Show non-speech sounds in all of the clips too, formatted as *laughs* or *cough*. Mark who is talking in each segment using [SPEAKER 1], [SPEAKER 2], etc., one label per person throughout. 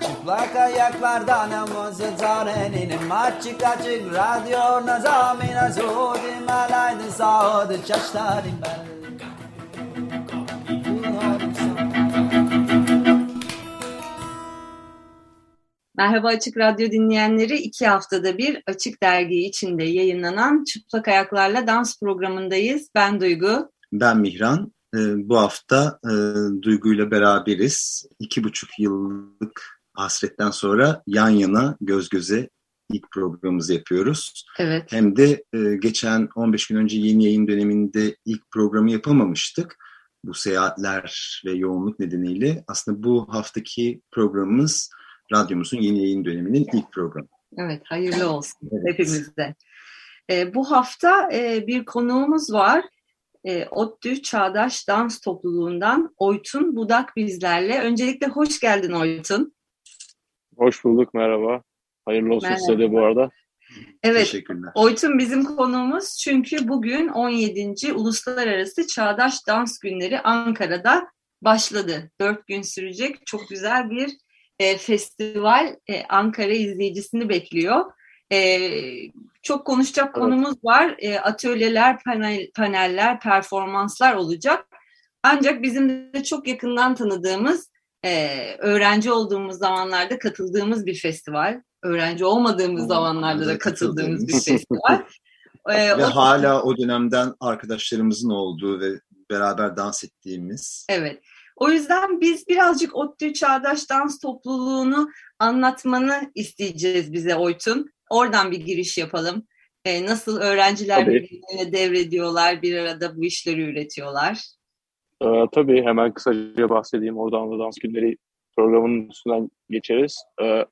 [SPEAKER 1] çıplak ayaklardan namazı tarenin açık açık radyo nazamina zudim alaydı sağdı çaştarim ben
[SPEAKER 2] Merhaba Açık Radyo dinleyenleri. iki haftada bir Açık Dergi içinde yayınlanan Çıplak Ayaklarla Dans programındayız. Ben Duygu.
[SPEAKER 3] Ben Mihran. Ee, bu hafta e, Duygu ile beraberiz. İki buçuk yıllık hasretten sonra yan yana göz göze ilk programımızı yapıyoruz.
[SPEAKER 2] Evet.
[SPEAKER 3] Hem de e, geçen 15 gün önce yeni yayın döneminde ilk programı yapamamıştık. Bu seyahatler ve yoğunluk nedeniyle aslında bu haftaki programımız radyomuzun yeni yayın döneminin ilk programı.
[SPEAKER 2] Evet, hayırlı olsun evet. hepimizde. E, bu hafta e, bir konuğumuz var. E, ODTÜ Çağdaş Dans Topluluğundan Oytun Budak bizlerle. Öncelikle hoş geldin Oytun.
[SPEAKER 4] Hoş bulduk, merhaba. Hayırlı olsun merhaba. size de bu arada.
[SPEAKER 2] Evet, Oytun bizim konuğumuz çünkü bugün 17. Uluslararası Çağdaş Dans Günleri Ankara'da başladı. Dört gün sürecek çok güzel bir e, festival e, Ankara izleyicisini bekliyor. E, çok konuşacak evet. konumuz var. E, atölyeler, panel, paneller, performanslar olacak. Ancak bizim de çok yakından tanıdığımız, e, öğrenci olduğumuz zamanlarda katıldığımız bir festival. Öğrenci olmadığımız zamanlarda da katıldığımız bir festival. *laughs*
[SPEAKER 3] E, ve o... hala o dönemden arkadaşlarımızın olduğu ve beraber dans ettiğimiz.
[SPEAKER 2] Evet. O yüzden biz birazcık ODTÜ Çağdaş Dans Topluluğunu anlatmanı isteyeceğiz bize Oytun. Oradan bir giriş yapalım. Ee, nasıl öğrenciler tabii. birbirlerine devrediyorlar, bir arada bu işleri üretiyorlar?
[SPEAKER 4] Ee, tabii hemen kısaca bahsedeyim. Oradan da dans günleri programının üstünden geçeriz. Ee,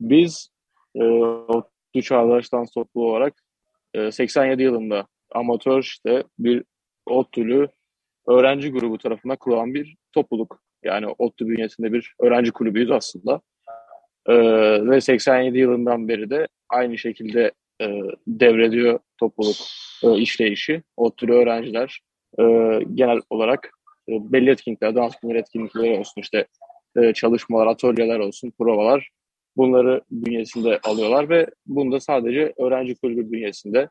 [SPEAKER 4] biz e, ODTÜ Çağdaş Dans Topluluğu olarak e, 87 yılında amatör işte bir ODTÜ'lü öğrenci grubu tarafından kurulan bir topluluk. Yani ODTÜ bünyesinde bir öğrenci kulübüyüz aslında. Ee, ve 87 yılından beri de aynı şekilde e, devrediyor topluluk e, işleyişi. ODTÜ'lü öğrenciler e, genel olarak belli etkinlikler, dans günleri etkinlikleri olsun işte e, çalışmalar, atölyeler olsun, provalar bunları bünyesinde alıyorlar ve bunda sadece öğrenci kulübü bünyesinde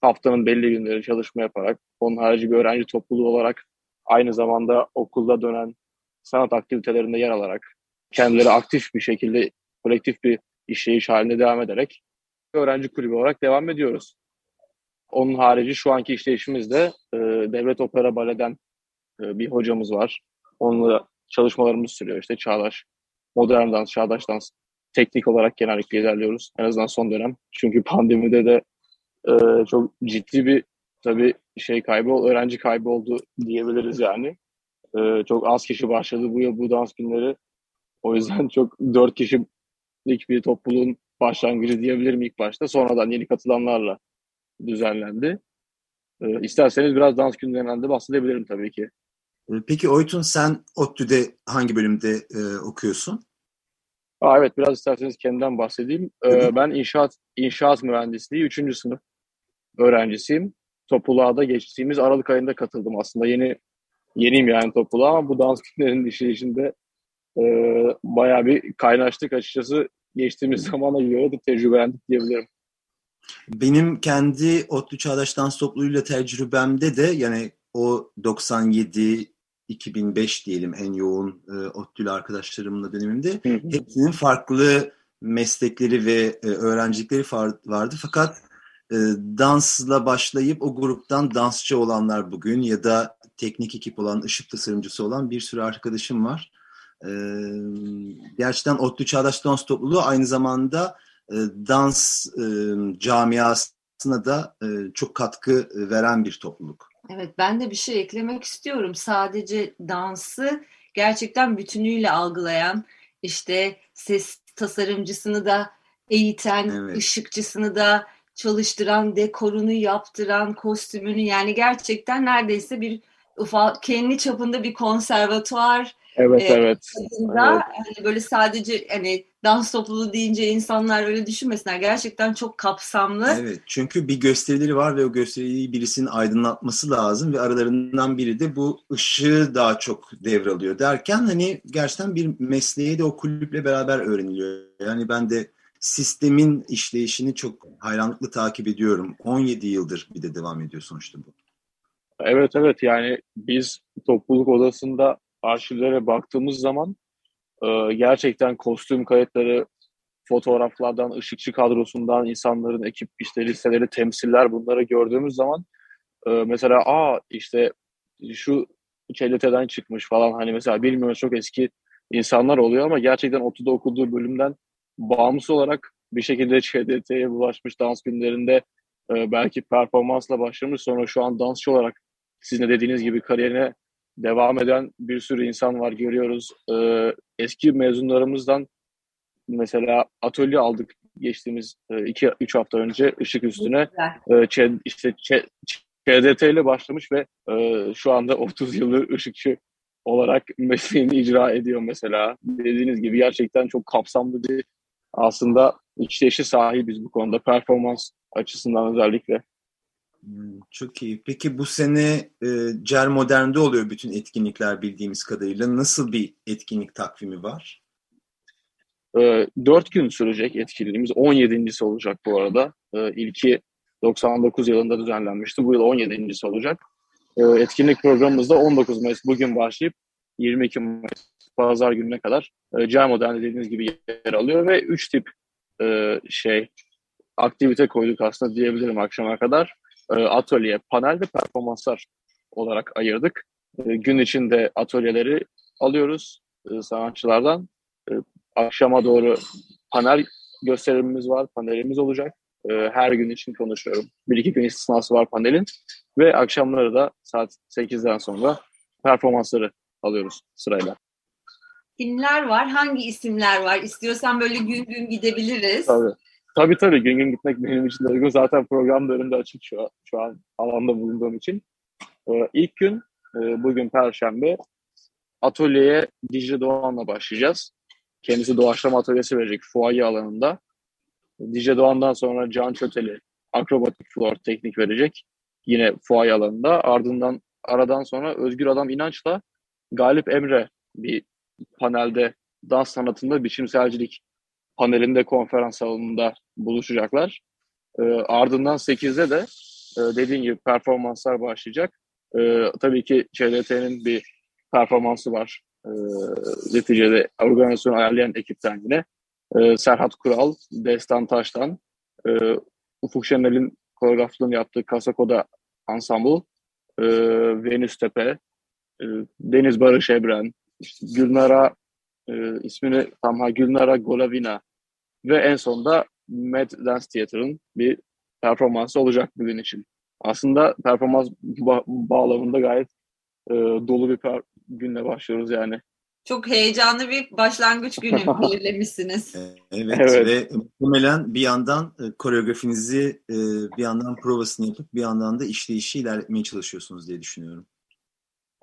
[SPEAKER 4] haftanın belli günleri çalışma yaparak, onun harici bir öğrenci topluluğu olarak aynı zamanda okulda dönen sanat aktivitelerinde yer alarak kendileri aktif bir şekilde kolektif bir işleyiş halinde devam ederek öğrenci kulübü olarak devam ediyoruz. Onun harici şu anki işleyişimizde e, Devlet Opera Bale'den e, bir hocamız var. Onunla çalışmalarımız sürüyor. İşte çağdaş, modern dans, çağdaş dans teknik olarak genellikle ilerliyoruz. En azından son dönem. Çünkü pandemide de e, çok ciddi bir tabii şey kaybı, öğrenci kaybı oldu diyebiliriz yani. Ee, çok az kişi başladı bu yıl bu dans günleri. O yüzden çok dört kişilik bir topluluğun başlangıcı diyebilirim ilk başta. Sonradan yeni katılanlarla düzenlendi. Ee, isterseniz biraz dans günlerinden de bahsedebilirim tabii ki.
[SPEAKER 3] Ee, peki Oytun sen ODTÜ'de hangi bölümde e, okuyorsun?
[SPEAKER 4] Aa, evet biraz isterseniz kendimden bahsedeyim. Ee, ben inşaat inşaat mühendisliği 3. sınıf öğrencisiyim topluluğa da geçtiğimiz Aralık ayında katıldım aslında. Yeni yeniyim yani topluluğa ama bu dans günlerinin *laughs* işleyişinde e, bayağı bir kaynaştık açıkçası. Geçtiğimiz zamana göre de tecrübelendik diyebilirim.
[SPEAKER 3] Benim kendi ODTÜ Çağdaş Dans Topluluğu'yla tecrübemde de yani o 97 2005 diyelim en yoğun e, ODTÜ'lü arkadaşlarımla dönemimde hı hı. hepsinin farklı meslekleri ve e, öğrencilikleri vardı. Fakat e, dansla başlayıp o gruptan dansçı olanlar bugün ya da teknik ekip olan, ışık tasarımcısı olan bir sürü arkadaşım var. E, gerçekten ODTÜ Çağdaş Dans Topluluğu aynı zamanda e, dans e, camiasına da e, çok katkı veren bir topluluk.
[SPEAKER 2] Evet ben de bir şey eklemek istiyorum. Sadece dansı gerçekten bütünüyle algılayan işte ses tasarımcısını da eğiten, evet. ışıkçısını da çalıştıran, dekorunu yaptıran, kostümünü yani gerçekten neredeyse bir ufak kendi çapında bir konservatuar
[SPEAKER 4] Evet,
[SPEAKER 2] e,
[SPEAKER 4] evet.
[SPEAKER 2] Evet. Hani böyle sadece hani dans topluluğu deyince insanlar öyle düşünmesinler. Gerçekten çok kapsamlı.
[SPEAKER 3] Evet çünkü bir gösterileri var ve o gösteriyi birisinin aydınlatması lazım ve aralarından biri de bu ışığı daha çok devralıyor derken hani gerçekten bir mesleği de o kulüple beraber öğreniliyor. Yani ben de sistemin işleyişini çok hayranlıkla takip ediyorum. 17 yıldır bir de devam ediyor sonuçta bu.
[SPEAKER 4] Evet evet yani biz topluluk odasında arşivlere baktığımız zaman e, gerçekten kostüm kayıtları, fotoğraflardan, ışıkçı kadrosundan, insanların ekip işte listeleri, temsiller bunları gördüğümüz zaman e, mesela aa işte şu ÇLT'den çıkmış falan. Hani mesela bilmiyoruz çok eski insanlar oluyor ama gerçekten ODTÜ'de okuduğu bölümden bağımsız olarak bir şekilde ÇDT'ye bulaşmış dans günlerinde e, belki performansla başlamış sonra şu an dansçı olarak sizin de dediğiniz gibi kariyerine devam eden bir sürü insan var görüyoruz. E, eski mezunlarımızdan mesela atölye aldık geçtiğimiz 2-3 e, hafta önce ışık üstüne e, ÇED, işte ÇDT ile başlamış ve e, şu anda 30 yıldır ışıkçı olarak mesleğini icra ediyor mesela. Dediğiniz gibi gerçekten çok kapsamlı bir aslında işleyişe sahibiz bu konuda performans açısından özellikle.
[SPEAKER 3] Hmm, çok iyi. Peki bu sene e, CER Modern'de oluyor bütün etkinlikler bildiğimiz kadarıyla. Nasıl bir etkinlik takvimi var?
[SPEAKER 4] E, 4 gün sürecek etkinliğimiz. 17.si olacak bu arada. E, ilki 99 yılında düzenlenmişti. Bu yıl 17.si olacak. E, etkinlik programımızda 19 Mayıs bugün başlayıp 22 Mayıs pazar gününe kadar e, CER Modern dediğiniz gibi yer alıyor ve 3 tip e, şey aktivite koyduk aslında diyebilirim akşama kadar. E, atölye, panel ve performanslar olarak ayırdık. E, gün içinde atölyeleri alıyoruz e, sanatçılardan. Akşama doğru panel gösterimimiz var, panelimiz olacak. Her gün için konuşuyorum. Bir iki gün istisnası var panelin. Ve akşamları da saat 8'den sonra performansları alıyoruz sırayla.
[SPEAKER 2] Kimler var? Hangi isimler var? İstiyorsan böyle gün gün gidebiliriz.
[SPEAKER 4] Tabii. Tabii tabii gün gün gitmek benim için de uygun. Zaten program da açık şu an, şu an alanda bulunduğum için. Ee, ilk gün e, bugün Perşembe atölyeye Dicle Doğan'la başlayacağız. Kendisi doğaçlama atölyesi verecek fuaye alanında. Dicle Doğan'dan sonra Can Çöteli akrobatik floor teknik verecek. Yine fuaye alanında. Ardından aradan sonra Özgür Adam İnanç'la Galip Emre bir panelde dans sanatında biçimselcilik panelinde konferans salonunda buluşacaklar. E, ardından 8'de de e, dediğin gibi performanslar başlayacak. E, tabii ki ÇDT'nin bir performansı var. E, neticede organizasyonu ayarlayan ekipten yine. E, Serhat Kural, Destan Taş'tan, e, Ufuk Şenel'in koreograflığını yaptığı Kasakoda Ensemble, e, Venüs Tepe, e, Deniz Barış Ebren, işte Gülnara e, ismini tam ha Gülnara Golavina ve en sonunda Mad Dance Theater'ın bir performansı olacak bugün için. Aslında performans ba- bağlamında gayet e, dolu bir günle başlıyoruz yani.
[SPEAKER 2] Çok heyecanlı bir başlangıç günü *laughs* belirlemişsiniz.
[SPEAKER 3] evet, evet ve muhtemelen bir yandan e, koreografinizi e, bir yandan provasını yapıp bir yandan da işleyişi ilerletmeye çalışıyorsunuz diye düşünüyorum.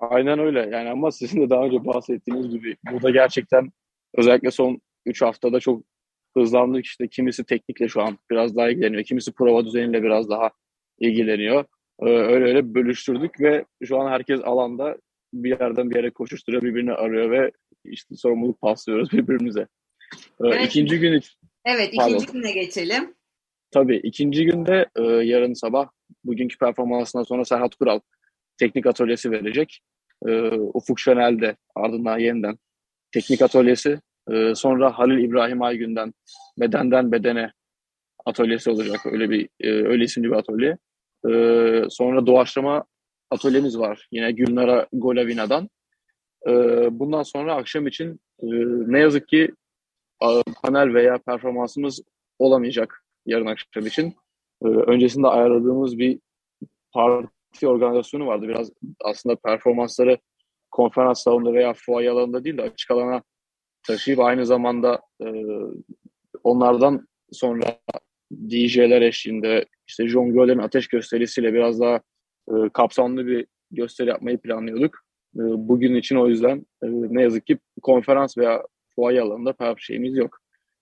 [SPEAKER 4] Aynen öyle yani ama sizin de daha önce bahsettiğiniz gibi burada gerçekten özellikle son 3 haftada çok hızlandık işte kimisi teknikle şu an biraz daha ilgileniyor. Kimisi prova düzeniyle biraz daha ilgileniyor. Ee, öyle öyle bölüştürdük ve şu an herkes alanda bir yerden bir yere koşuşturuyor, birbirini arıyor ve işte sorumluluk paslıyoruz *laughs* birbirimize. Ee, evet. İkinci gün
[SPEAKER 2] Evet, ikinci Pardon. güne geçelim.
[SPEAKER 4] Tabii, ikinci günde e, yarın sabah bugünkü performansından sonra Serhat Kural teknik atölyesi verecek. E, Ufuk Şenel de ardından yeniden teknik atölyesi ee, sonra Halil İbrahim Aygün'den bedenden bedene atölyesi olacak. Öyle bir e, öyle isimli bir atölye. Ee, sonra doğaçlama atölyemiz var. Yine Gülnara Golavina'dan. Ee, bundan sonra akşam için e, ne yazık ki panel veya performansımız olamayacak yarın akşam için. öncesinde ayarladığımız bir parti organizasyonu vardı. Biraz aslında performansları konferans salonunda veya fuaye alanında değil de açık alana taşıyıp aynı zamanda e, onlardan sonra DJ'ler eşliğinde işte John Göller'in ateş gösterisiyle biraz daha e, kapsamlı bir gösteri yapmayı planlıyorduk. E, bugün için o yüzden e, ne yazık ki konferans veya fuaye alanında pek şeyimiz yok.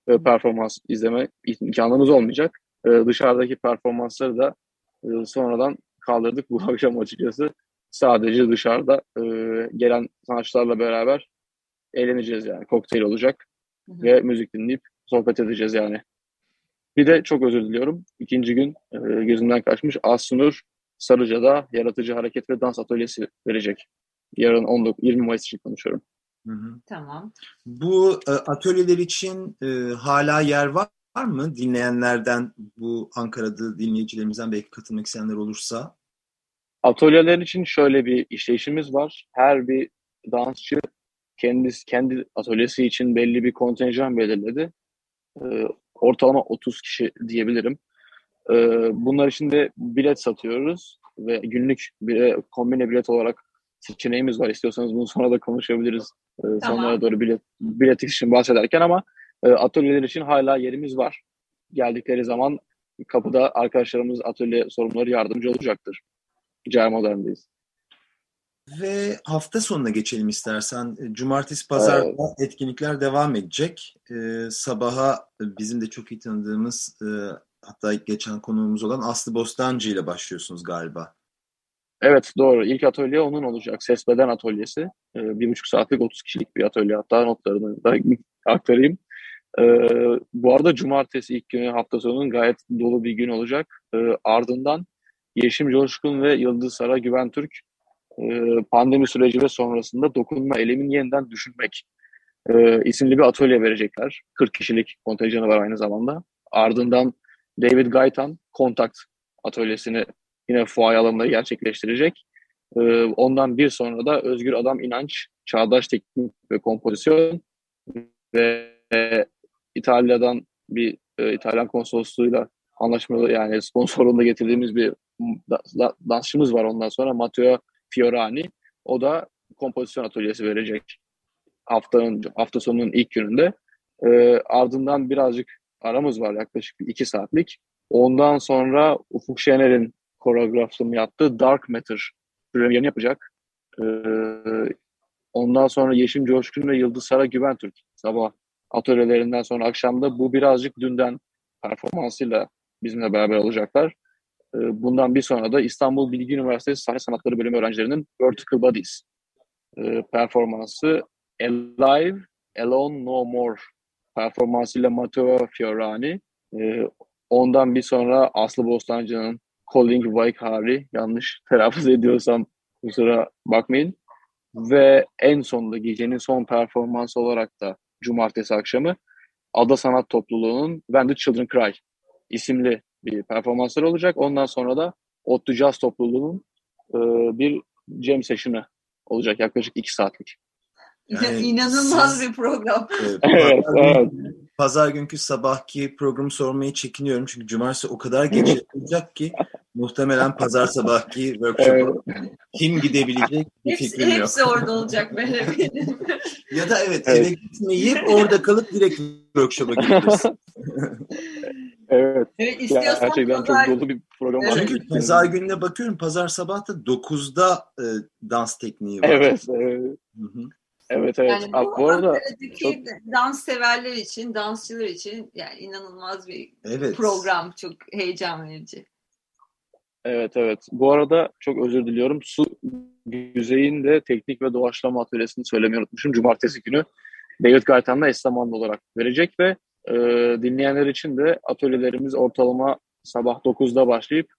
[SPEAKER 4] e, performans izleme imkanımız olmayacak. E, dışarıdaki performansları da e, sonradan kaldırdık bu *laughs* akşam açıkçası. Sadece dışarıda e, gelen sanatçılarla beraber eğleneceğiz yani. Kokteyl olacak hı hı. ve müzik dinleyip sohbet edeceğiz yani. Bir de çok özür diliyorum. İkinci gün e, gözümden kaçmış. Asunur Sarıca'da yaratıcı hareket ve dans atölyesi verecek. Yarın 19, 20 Mayıs için konuşuyorum.
[SPEAKER 2] Hı hı. Tamam.
[SPEAKER 3] Bu e, atölyeler için e, hala yer var var mı dinleyenlerden bu Ankara'da dinleyicilerimizden belki katılmak isteyenler olursa?
[SPEAKER 4] Atölyeler için şöyle bir işleyişimiz var. Her bir dansçı kendisi kendi atölyesi için belli bir kontenjan belirledi. Ee, ortalama 30 kişi diyebilirim. Ee, bunlar için de bilet satıyoruz ve günlük bir kombine bilet olarak seçeneğimiz var. İstiyorsanız bunu sonra da konuşabiliriz. Ee, tamam. Sonlara doğru bilet, bilet için bahsederken ama e, atölyeler için hala yerimiz var. Geldikleri zaman kapıda arkadaşlarımız atölye sorumluları yardımcı olacaktır. Cari Modern'deyiz.
[SPEAKER 3] Ve hafta sonuna geçelim istersen. E, cumartesi, pazar evet. etkinlikler devam edecek. Ee, sabaha bizim de çok iyi tanıdığımız e, hatta geçen konuğumuz olan Aslı Bostancı ile başlıyorsunuz galiba.
[SPEAKER 4] Evet doğru. İlk atölye onun olacak. Ses Beden Atölyesi. Ee, bir buçuk saatlik 30 kişilik bir atölye. Hatta notlarını da *laughs* aktarayım. Ee, bu arada cumartesi ilk günü hafta sonunun gayet dolu bir gün olacak. Ee, ardından Yeşim Coşkun ve Yıldız Sara Güven Türk e, pandemi süreci ve sonrasında dokunma elimin yeniden düşünmek e, isimli bir atölye verecekler. 40 kişilik kontenjanı var aynı zamanda. Ardından David Gaytan Kontakt atölyesini yine fuay alanında gerçekleştirecek. E, ondan bir sonra da Özgür Adam İnanç, Çağdaş Teknik ve Kompozisyon ve İtalya'dan bir İtalyan konsolosluğuyla anlaşmalı yani sponsorluğunda getirdiğimiz bir dansçımız var ondan sonra Matteo Fiorani. O da kompozisyon atölyesi verecek haftanın hafta sonunun ilk gününde. E, ardından birazcık aramız var yaklaşık iki saatlik. Ondan sonra Ufuk Şener'in koreograflığını yaptığı Dark Matter premierini yapacak. E, ondan sonra Yeşim Coşkun ve Yıldız Sara Güventürk sabah atölyelerinden sonra akşamda bu birazcık dünden performansıyla bizimle beraber olacaklar. Ee, bundan bir sonra da İstanbul Bilgi Üniversitesi Sahne Sanatları Bölümü öğrencilerinin Vertical Bodies e, performansı Alive, Alone No More performansıyla Matteo Fiorani. Ee, ondan bir sonra Aslı Bostancı'nın Calling Vaikari yanlış telaffuz ediyorsam kusura bakmayın. Ve en sonunda gecenin son performansı olarak da cumartesi akşamı Ada Sanat Topluluğu'nun When the Children Cry isimli bir performanslar olacak. Ondan sonra da Ottu Jazz Topluluğu'nun e, bir jam session'ı olacak yaklaşık iki saatlik.
[SPEAKER 2] Yani İnanılmaz siz, bir program.
[SPEAKER 4] evet, *laughs* evet.
[SPEAKER 3] Pazar günkü sabahki programı sormayı çekiniyorum. Çünkü cumartesi o kadar geç yapılacak *laughs* ki muhtemelen pazar sabahki workshop'a evet. kim gidebilecek bir hepsi, fikrim
[SPEAKER 2] yok. Hepsi orada olacak böyle
[SPEAKER 3] Ya da evet, evet. eve gitmeyip orada kalıp direkt workshop'a gideriz. *laughs*
[SPEAKER 4] evet. evet Gerçekten pazar... çok dolu bir program
[SPEAKER 3] evet. Çünkü pazar gününe bakıyorum. Pazar sabah da 9'da e, dans tekniği var.
[SPEAKER 4] Evet. evet. Hı-hı. Evet evet. Yani bu, bu arada
[SPEAKER 2] çok... dans severler için, dansçılar için yani inanılmaz bir evet. program, çok heyecan verici.
[SPEAKER 4] Evet evet. Bu arada çok özür diliyorum. Su Güzey'in teknik ve doğaçlama atölyesini söylemeyi unutmuşum. Cumartesi günü David Gaytan'la eş zamanlı olarak verecek ve e, dinleyenler için de atölyelerimiz ortalama sabah 9'da başlayıp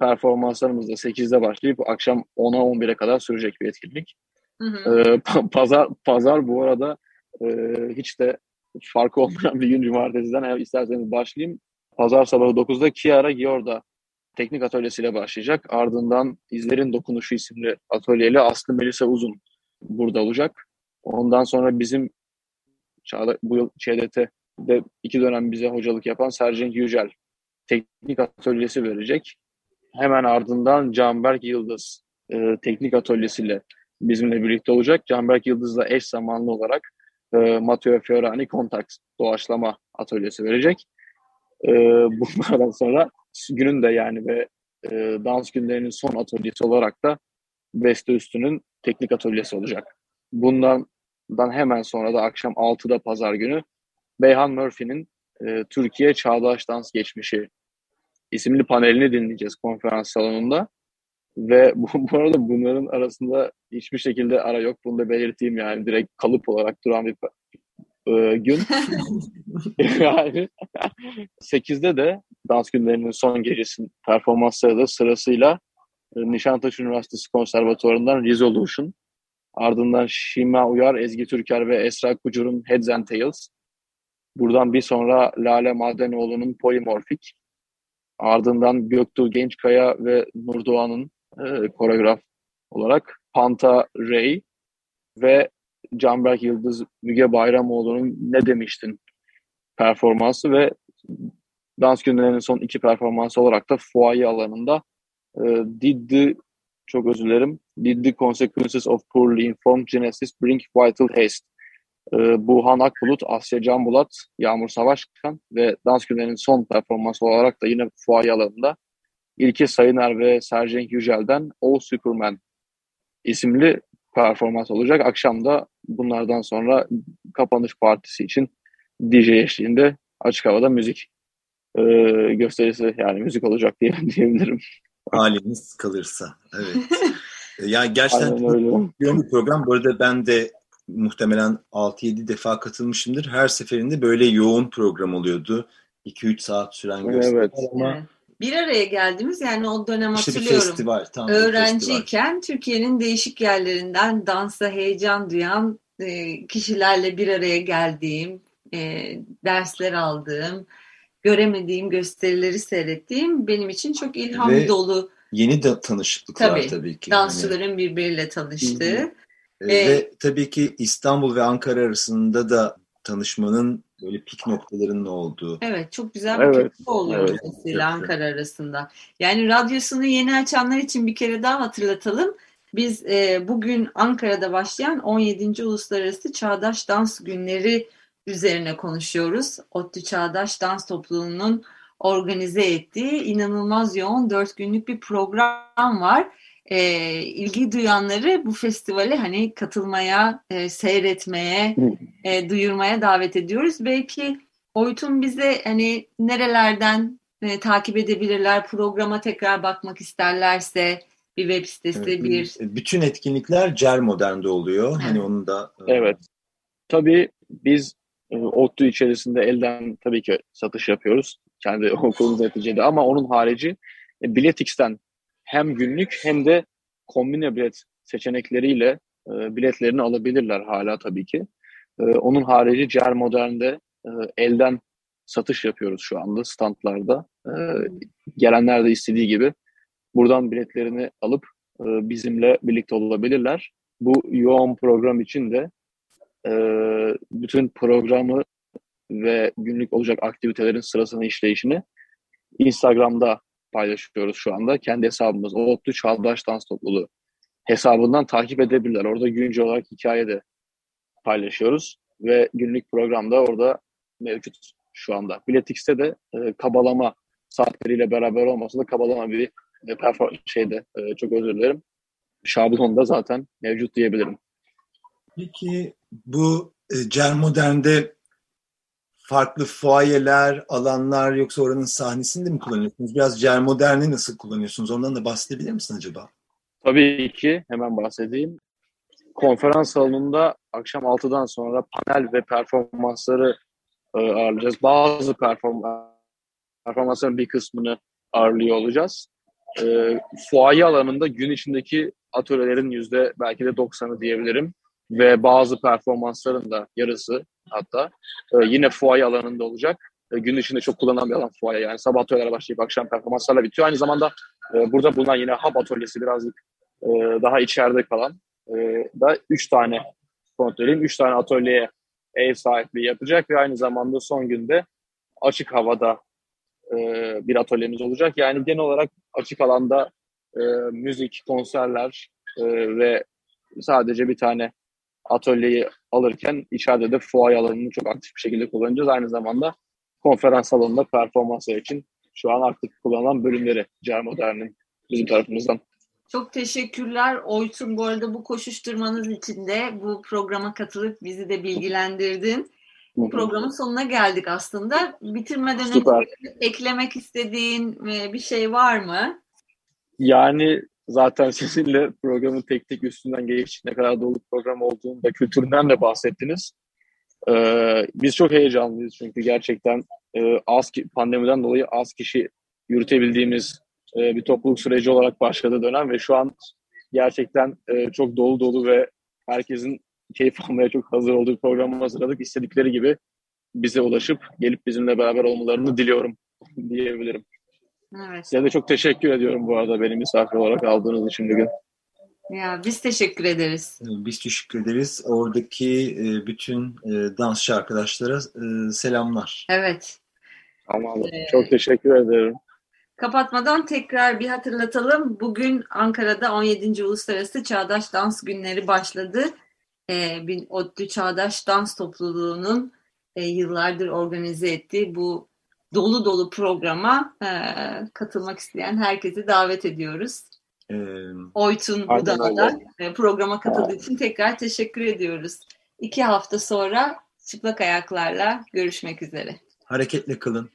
[SPEAKER 4] performanslarımız da 8'de başlayıp akşam 10'a 11'e kadar sürecek bir etkinlik. Hı hı. E, *laughs* pazar, pazar bu arada e, hiç de farkı olmayan bir gün cumartesiden eğer isterseniz başlayayım. Pazar sabahı 9'da Kiara Giorda teknik atölyesiyle başlayacak. Ardından İzlerin Dokunuşu isimli atölyeyle Aslı Melisa Uzun burada olacak. Ondan sonra bizim Çağda, bu yıl ÇDT'de iki dönem bize hocalık yapan Sercan Yücel teknik atölyesi verecek. Hemen ardından Canberk Yıldız e, teknik atölyesiyle bizimle birlikte olacak. Canberk Yıldız'la eş zamanlı olarak e, Matteo Fiorani Contact doğaçlama atölyesi verecek. E, *laughs* bunlardan sonra günün de yani ve e, dans günlerinin son atölyesi olarak da Beste Üstü'nün teknik atölyesi olacak. Bundan hemen sonra da akşam 6'da pazar günü Beyhan Murphy'nin e, Türkiye Çağdaş Dans Geçmişi isimli panelini dinleyeceğiz konferans salonunda. Ve bu, *laughs* bu arada bunların arasında hiçbir şekilde ara yok. Bunu da belirteyim yani direkt kalıp olarak duran bir e, gün. *laughs* yani 8'de de dans günlerinin son gecesinin performansları da sırasıyla e, Nişantaşı Üniversitesi Konservatuvarı'ndan Resolution, ardından Şima Uyar, Ezgi Türker ve Esra Kucur'un Heads and Tails, buradan bir sonra Lale Madenoğlu'nun Polimorfik, ardından Göktuğ Gençkaya ve Nur Doğan'ın e, koreograf olarak Panta Ray ve Canberk Yıldız Müge Bayramoğlu'nun Ne Demiştin performansı ve dans günlerinin son iki performansı olarak da fuaye alanında e, Did the çok özür dilerim. Did the consequences of poorly informed genesis bring vital haste? E, Buhan Akbulut, Asya Can Bulat, Yağmur Savaşkan ve dans günlerinin son performansı olarak da yine fuaye alanında İlke Sayıner ve Sergen Yücel'den O Superman isimli performans olacak. Akşam da bunlardan sonra kapanış partisi için DJ eşliğinde açık havada müzik e, gösterisi yani müzik olacak diye *laughs* diyebilirim.
[SPEAKER 3] Haliniz kalırsa. Evet. *laughs* yani gerçekten yoğun bir program. Bu arada ben de muhtemelen 6-7 defa katılmışımdır. Her seferinde böyle yoğun program oluyordu. 2-3 saat süren gösteriler evet. ama
[SPEAKER 2] bir araya geldiğimiz yani o dönem işte hatırlıyorum. Festival, tam Öğrenciyken Türkiye'nin değişik yerlerinden dansa heyecan duyan e, kişilerle bir araya geldiğim, e, dersler aldığım, göremediğim gösterileri seyrettiğim benim için çok ilham Ve dolu.
[SPEAKER 3] Yeni de tanışıklıklar tabii, tabii ki.
[SPEAKER 2] Dansçıların yani. birbiriyle tanıştığı. Hı
[SPEAKER 3] hı. Ee, Ve tabii ki İstanbul ve Ankara arasında da tanışmanın böyle pik noktalarının olduğu.
[SPEAKER 2] Evet çok güzel bir evet. köprü oluyor evet. mesela Ankara arasında. Yani radyosunu yeni açanlar için bir kere daha hatırlatalım. Biz e, bugün Ankara'da başlayan 17. Uluslararası Çağdaş Dans Günleri üzerine konuşuyoruz. ODTÜ Çağdaş Dans Topluluğu'nun organize ettiği inanılmaz yoğun dört günlük bir program var e, ilgi duyanları bu festivale hani katılmaya, e, seyretmeye, e, duyurmaya davet ediyoruz. Belki Oytun bize hani nerelerden e, takip edebilirler, programa tekrar bakmak isterlerse bir web sitesi, evet, bir...
[SPEAKER 3] Bütün etkinlikler Cer Modern'de oluyor. Hani onu da...
[SPEAKER 4] E, evet. Tabii biz e, ODTÜ içerisinde elden tabii ki satış yapıyoruz. Kendi *laughs* okulumuz neticede ama onun harici e, Biletix'ten hem günlük hem de kombine bilet seçenekleriyle e, biletlerini alabilirler hala tabii ki. E, onun harici Cer Modern'de e, elden satış yapıyoruz şu anda standlarda. E, gelenler de istediği gibi buradan biletlerini alıp e, bizimle birlikte olabilirler. Bu yoğun program için de e, bütün programı ve günlük olacak aktivitelerin sırasını işleyişini Instagram'da paylaşıyoruz şu anda. Kendi hesabımız ODTÜ Çağdaş Dans Topluluğu hesabından takip edebilirler. Orada güncel olarak hikaye de paylaşıyoruz ve günlük programda orada mevcut şu anda. Biletix'te de e, kabalama saatleriyle beraber olmasa da kabalama bir e, perform şeyde e, çok özür dilerim. Şablonda zaten mevcut diyebilirim.
[SPEAKER 3] Peki bu e, Cer Modern'de farklı fuayeler, alanlar yoksa oranın sahnesini de mi kullanıyorsunuz? Biraz Cer Modern'i nasıl kullanıyorsunuz? Ondan da bahsedebilir misin acaba?
[SPEAKER 4] Tabii ki hemen bahsedeyim. Konferans salonunda akşam 6'dan sonra panel ve performansları e, ağırlayacağız. Bazı perform performansların bir kısmını ağırlıyor olacağız. E, fuaye alanında gün içindeki atölyelerin yüzde belki de 90'ı diyebilirim. Ve bazı performansların da yarısı hatta e, yine fuaye alanında olacak. E, gün içinde çok kullanılan bir alan fuaye yani sabah atölyelere başlayıp akşam performanslarla bitiyor. Aynı zamanda e, burada bulunan yine hub atölyesi birazcık e, daha içeride kalan e, da üç tane kontrolüm, üç tane atölyeye ev sahipliği yapacak ve aynı zamanda son günde açık havada e, bir atölyemiz olacak. Yani genel olarak açık alanda e, müzik, konserler e, ve sadece bir tane atölyeyi alırken içeride de fuaye alanını çok aktif bir şekilde kullanacağız. Aynı zamanda konferans salonunda performanslar için şu an aktif kullanılan bölümleri CER Modern'in bizim tarafımızdan.
[SPEAKER 2] Çok teşekkürler Oytun. Bu arada bu koşuşturmanız için de bu programa katılıp bizi de bilgilendirdin. bu programın sonuna geldik aslında. Bitirmeden Süper. önce eklemek istediğin e, bir şey var mı?
[SPEAKER 4] Yani zaten *laughs* sizinle programın tek tek üstünden geçtik ne kadar dolu program olduğunu da kültüründen de bahsettiniz. Ee, biz çok heyecanlıyız çünkü gerçekten e, az pandemiden dolayı az kişi yürütebildiğimiz e, bir topluluk süreci olarak başladı dönem ve şu an gerçekten e, çok dolu dolu ve herkesin keyif almaya çok hazır olduğu programı hazırladık. İstedikleri gibi bize ulaşıp gelip bizimle beraber olmalarını diliyorum diyebilirim. Evet. Size de çok teşekkür ediyorum bu arada beni misafir olarak aldığınız için bugün.
[SPEAKER 2] Ya biz teşekkür ederiz.
[SPEAKER 3] Biz teşekkür ederiz. Oradaki e, bütün e, dansçı arkadaşlara e, selamlar.
[SPEAKER 2] Evet.
[SPEAKER 4] Tamam. Ee, çok teşekkür ederim.
[SPEAKER 2] Kapatmadan tekrar bir hatırlatalım. Bugün Ankara'da 17. Uluslararası Çağdaş Dans Günleri başladı. Ee, ODTÜ Çağdaş Dans Topluluğu'nun yıllardır organize ettiği bu dolu dolu programa katılmak isteyen herkesi davet ediyoruz. Ee, Oytun Budala'da programa katıldığı için tekrar teşekkür ediyoruz. İki hafta sonra çıplak ayaklarla görüşmek üzere.
[SPEAKER 3] Hareketle kılın.